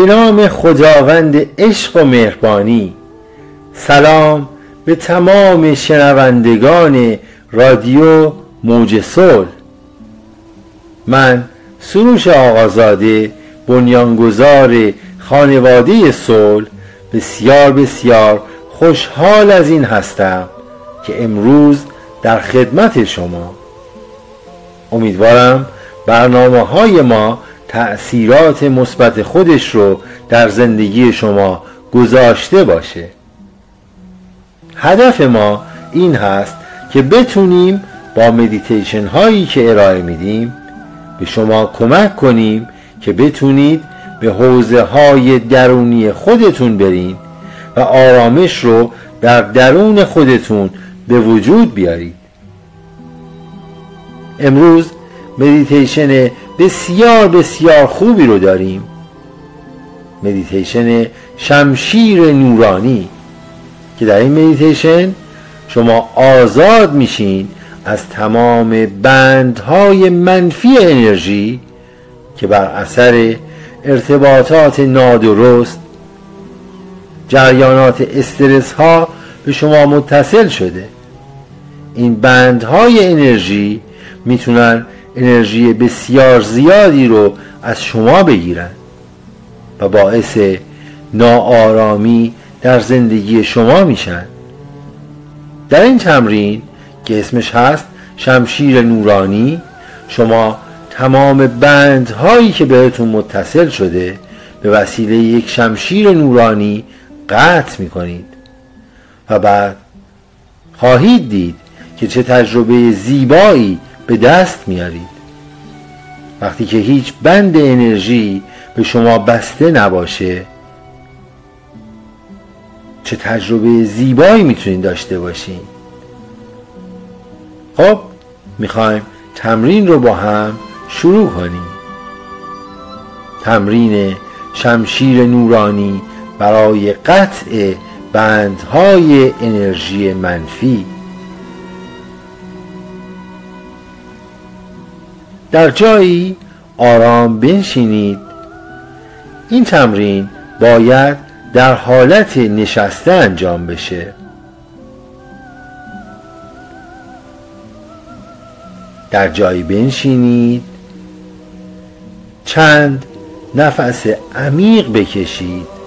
به نام خداوند عشق و مهربانی. سلام به تمام شنوندگان رادیو موج صلح. من سروش آقازاده بنیانگذار خانواده صلح بسیار بسیار خوشحال از این هستم که امروز در خدمت شما. امیدوارم برنامه های ما تأثیرات مثبت خودش رو در زندگی شما گذاشته باشه. هدف ما این هست که بتونیم با مدیتیشن هایی که ارائه میدیم به شما کمک کنیم که بتونید به حوزه های درونی خودتون برین و آرامش رو در درون خودتون به وجود بیارید. امروز مدیتیشن بسیار بسیار خوبی رو داریم. مدیتیشن شمشیر نورانی که در این مدیتیشن شما آزاد میشین از تمام بندهای منفی انرژی که بر اثر ارتباطات نادرست جریانات استرس ها به شما متصل شده. این بندهای انرژی می‌تونن انرژی بسیار زیادی رو از شما بگیرن و باعث ناآرامی در زندگی شما میشن. در این تمرین که اسمش هست شمشیر نورانی شما تمام بندهایی که بهتون متصل شده به وسیله یک شمشیر نورانی قطع می‌کنید و بعد خواهید دید که چه تجربه زیبایی به دست میارید. وقتی که هیچ بند انرژی به شما بسته نباشه چه تجربه زیبایی می‌تونید داشته باشین. خب می‌خوایم تمرین رو با هم شروع کنیم. تمرین شمشیر نورانی برای قطع بندهای انرژی منفی. در جایی آرام بنشینید. این تمرین باید در حالت نشسته انجام بشه. در جایی بنشینید. چند نفس عمیق بکشید.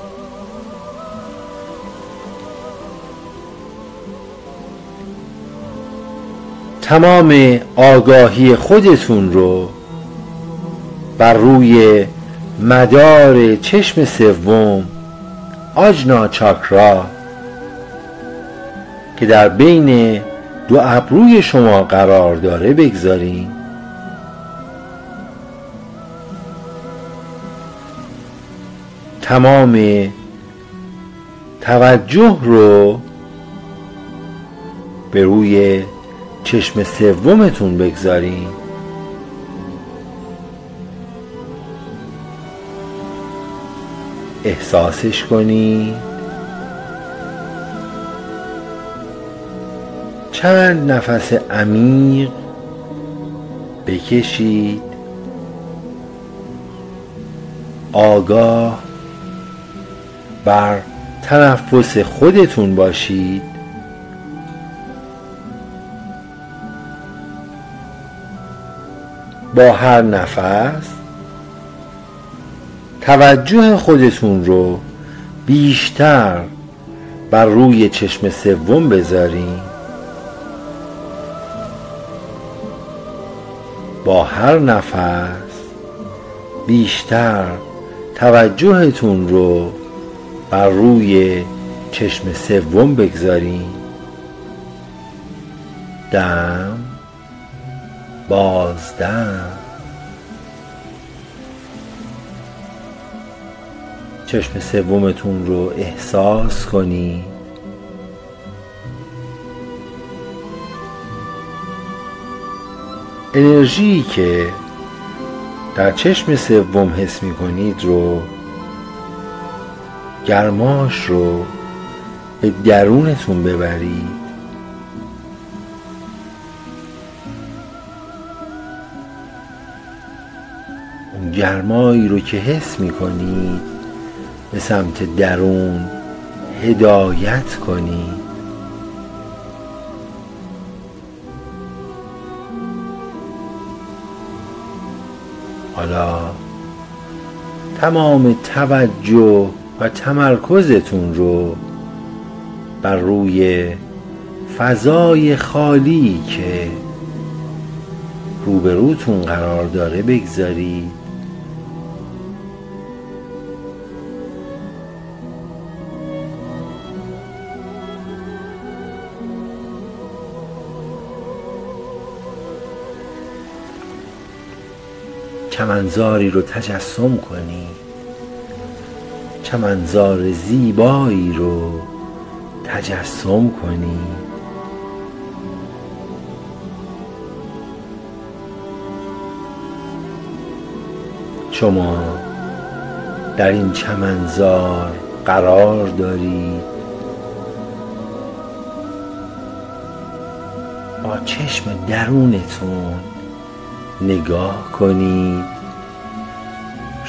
تمام آگاهی خودتون رو بر روی مدار چشم سوم آجنا چاکرا که در بین دو ابروی شما قرار داره بگذارین. تمام توجه رو به روی چشم سومتون بگذارین. احساسش کنید چند نفس عمیق بکشید. آگاه بر تنفس خودتون باشید. با هر نفس. توجه خودتون رو بیشتر بر روی چشم سوم بذارین. با هر نفس بیشتر توجهتون رو بر روی چشم سوم بگذارین. دم. بازدم. چشم سومتون رو احساس کنید انرژی که در چشم سوم حس می کنید رو گرماش رو به درونتون ببرید. گرمایی رو که حس می کنید به سمت درون هدایت کنی حالا تمام توجه و تمرکزتون رو بر روی فضای خالی که روبروتون قرار داره بگذارید. چمنزاری رو تجسم کنی. چمنزار زیبایی رو تجسم کنی. شما در این چمنزار قرار دارید با چشم درونتون نگاه کنید.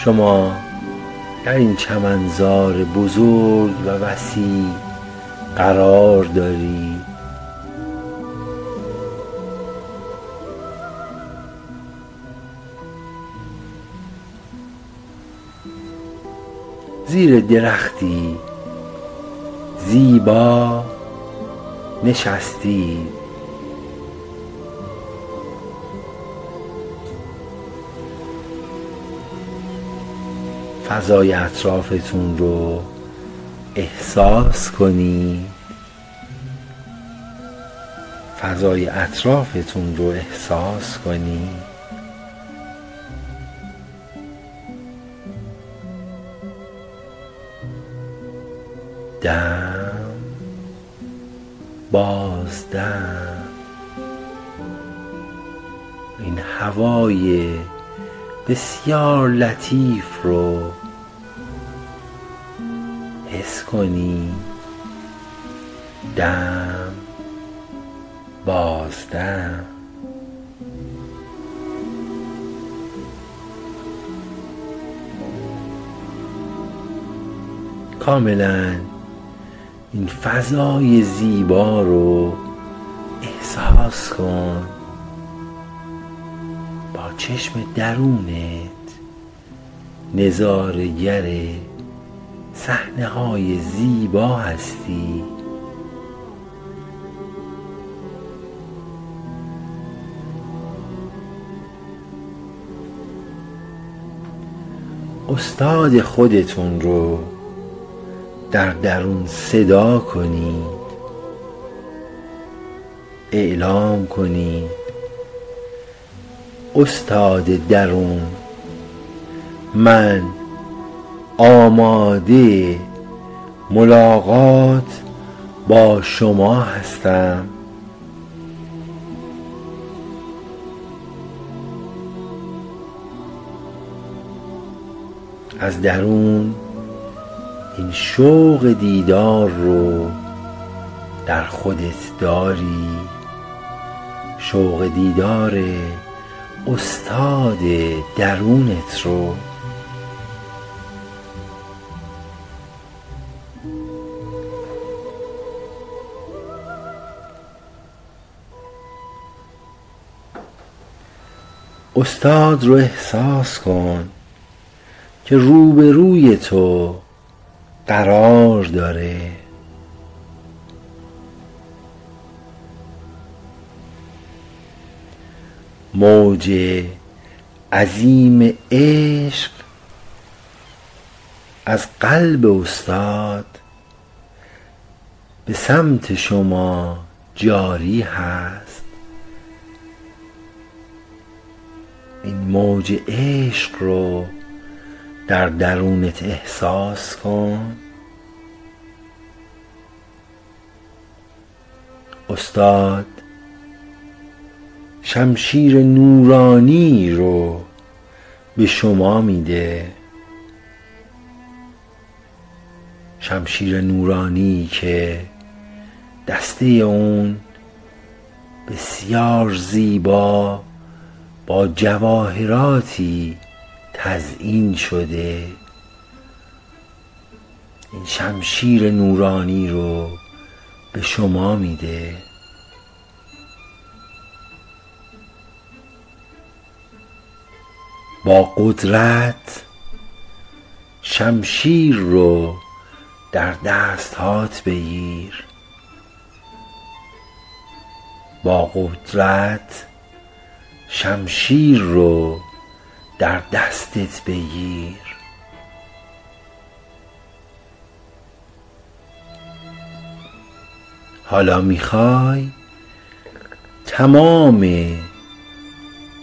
شما در این چمنزار بزرگ و وسیع قرار دارید زیر درختی زیبا نشستید فضای اطرافتون رو احساس کنی. فضای اطرافتون رو احساس کنی. دم. بازدم این هوای بسیار لطیف رو حس کنی. دم بازدم کاملا این فضای زیبا رو احساس کن. چشم درونت. نظارگر صحنه های زیبا هستی. استاد خودتون رو در درون صدا کنید. اعلام کنید. استاد درون من آماده ملاقات با شما هستم. از درون این شوق دیدار رو در خودت داری. شوق دیدار استاد درونت رو. استاد رو احساس کن که روبروی تو قرار داره. موج عظیم عشق از قلب استاد به سمت شما جاری هست. این موج عشق رو در درونت احساس کن. استاد شمشیر نورانی رو به شما میده. شمشیر نورانی که دسته اون بسیار زیبا با جواهراتی تزئین شده. این شمشیر نورانی رو به شما میده. با قدرت شمشیر رو در دست هات بگیر. با قدرت شمشیر رو در دستت بگیر. حالا می‌خوای تمام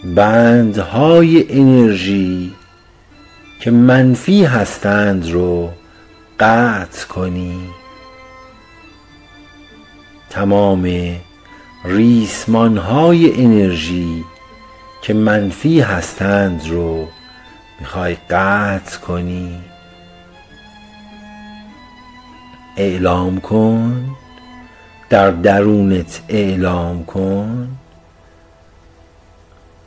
بندهای انرژی که منفی هستند رو قطع کنی. تمام ریسمان های انرژی که منفی هستند رو می‌خوای قطع کنی. اعلام کن در درونت اعلام کن.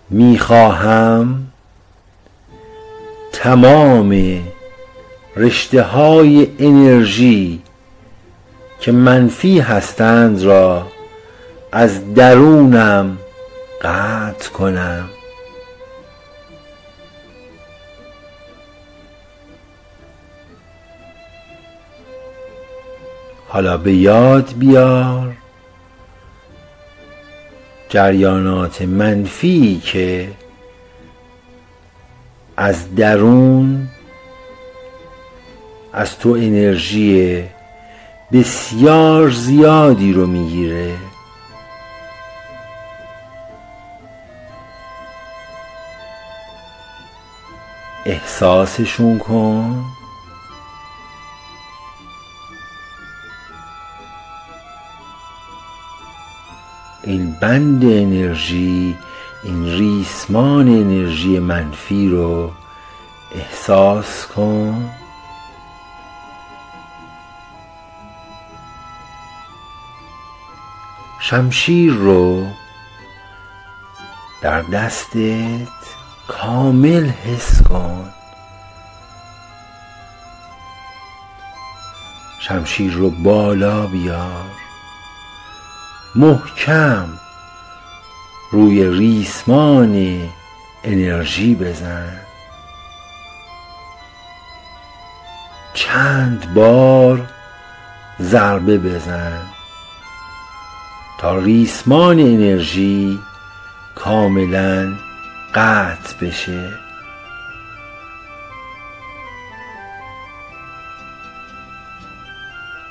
می‌خواهم تمام رشته های انرژی که منفی هستند را از درونم قطع کنم. حالا به یاد بیار جریانات منفی که از درون از تو انرژی بسیار زیادی رو می‌گیره. احساسشون کن. این بند انرژی این ریسمان انرژی منفی رو احساس کن. شمشیر رو در دستت کامل حس کن. شمشیر رو بالا بیار. محکم روی ریسمان انرژی بزن. چند بار ضربه بزن. تا ریسمان انرژی کاملا قطع بشه.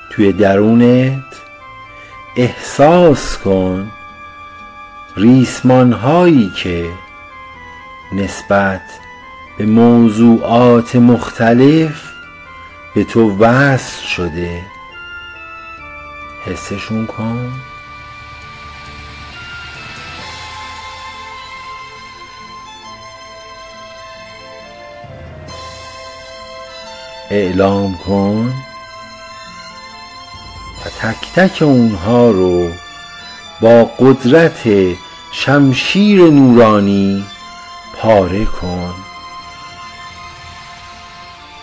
توی درونت احساس کن ریسمان هایی که نسبت به موضوعات مختلف به تو وصل شده. حسشون کن. اعلام کن. تک تک اونها رو با قدرت شمشیر نورانی پاره کن.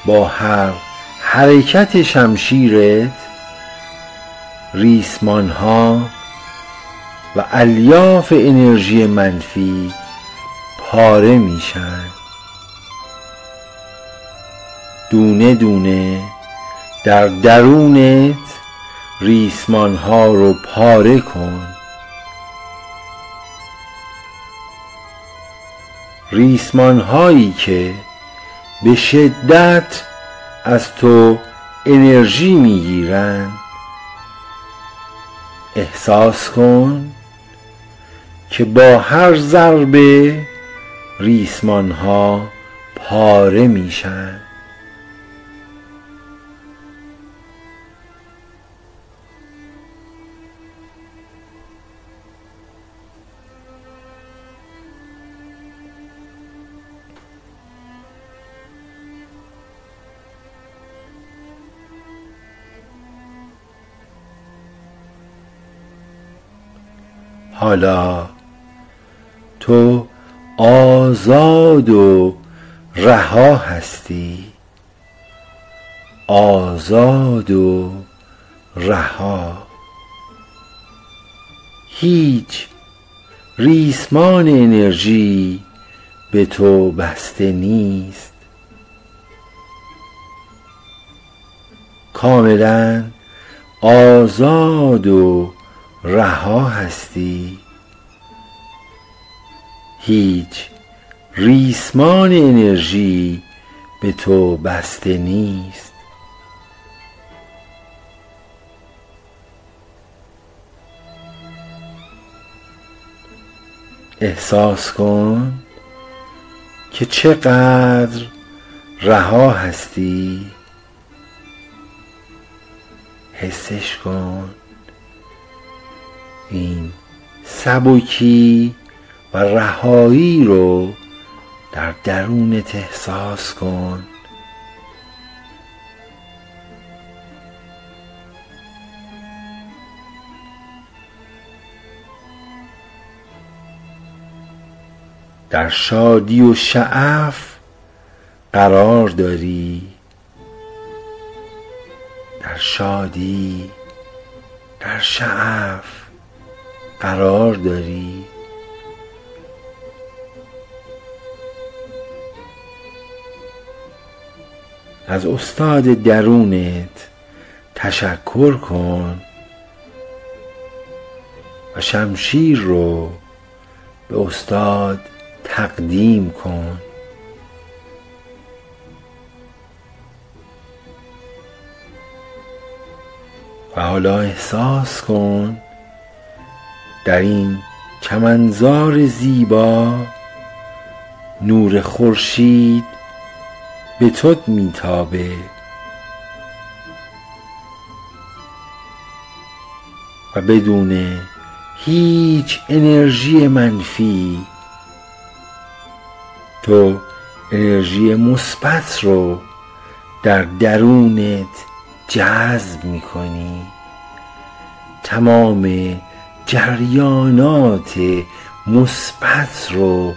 با هر حرکت شمشیرت ریسمان ها و الیاف انرژی منفی پاره میشن. دونه دونه در درونت ریسمان ها رو پاره کن. ریسمان هایی که به شدت از تو انرژی می‌گیرند احساس کن که با هر ضربه ریسمان ها پاره میشن. حالا تو آزاد و رها هستی. آزاد و رها. هیچ ریسمان انرژی به تو بسته نیست. کاملا آزاد و رها هستی؟ هیچ ریسمان انرژی به تو بسته نیست. احساس کن که چقدر رها هستی. حسش کن. این سبکی و رهایی رو در درونت احساس کن. در شادی و شعف قرار داری. در شادی در شعف. قرار داری؟ از استاد درونت تشکر کن و شمشیر رو به استاد تقدیم کن. و حالا احساس کن در این چمنزار زیبا نور خورشید به تو میتابه. و بدون هیچ انرژی منفی تو انرژی مثبت رو در درونت جذب می‌کنی. تمام جریانات مثبت رو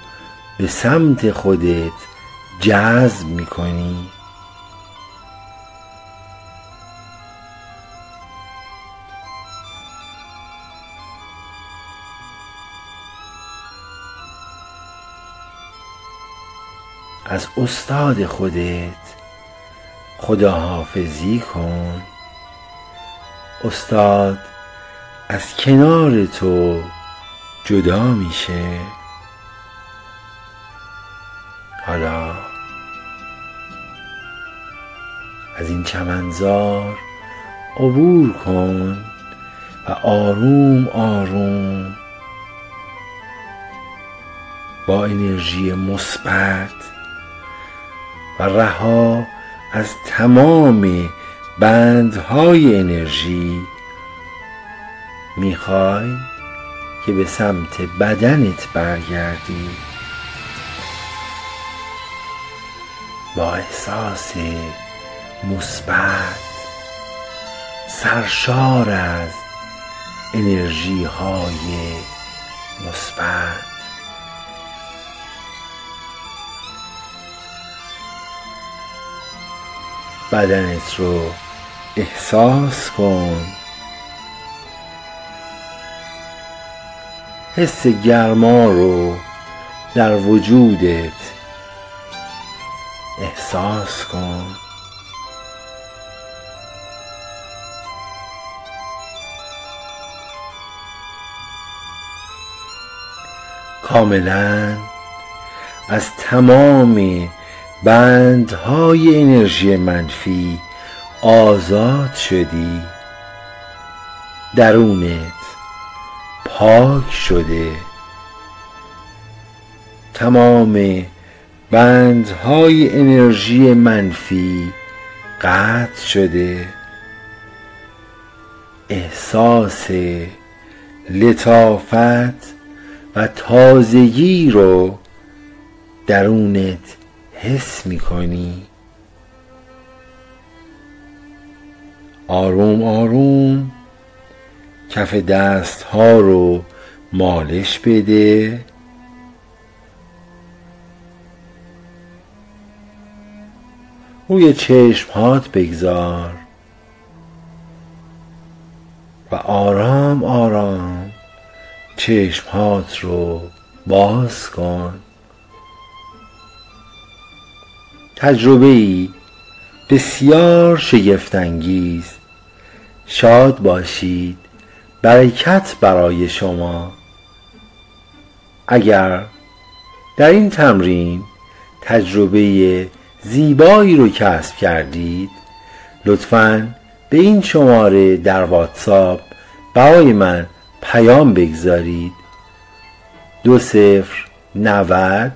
به سمت خودت جذب می‌کنی. از استاد خودت خداحافظی کن. استاد از کنار تو جدا میشه. حالا از این چمنزار عبور کن و آروم آروم با انرژی مثبت و رها از تمام بندهای انرژی می‌خوای که به سمت بدنت برگردی. با احساس مثبت سرشار از انرژی های مثبت. بدنت رو احساس کن. حس گرما رو در وجودت احساس کن. کاملا از تمام بندهای انرژی منفی آزاد شدی. درونت پاک شده. تمام بندهای انرژی منفی قطع شده. احساس لطافت و تازگی رو درونت حس می‌کنی. آروم آروم کف دست ها رو مالش بده. روی چشمهات بگذار. و آرام آرام چشمهات رو باز کن. تجربه ای بسیار شگفتانگیز. شاد باشید. برکت برای شما. اگر در این تمرین تجربه زیبایی رو کسب کردید لطفاً به این شماره در واتساپ برای من پیام بگذارید. دو صفر نود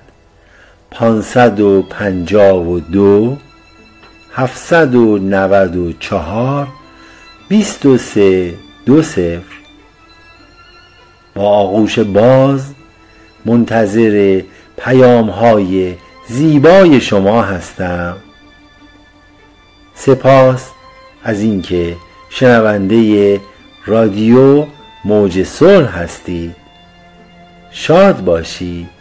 پانصد و پنجاه و دو هفتصد و نود و چهار بیست و سه دو صفر. با آغوش باز منتظر پیام های زیبای شما هستم. سپاس از اینکه شنونده رادیو موج صلح هستید. شاد باشید.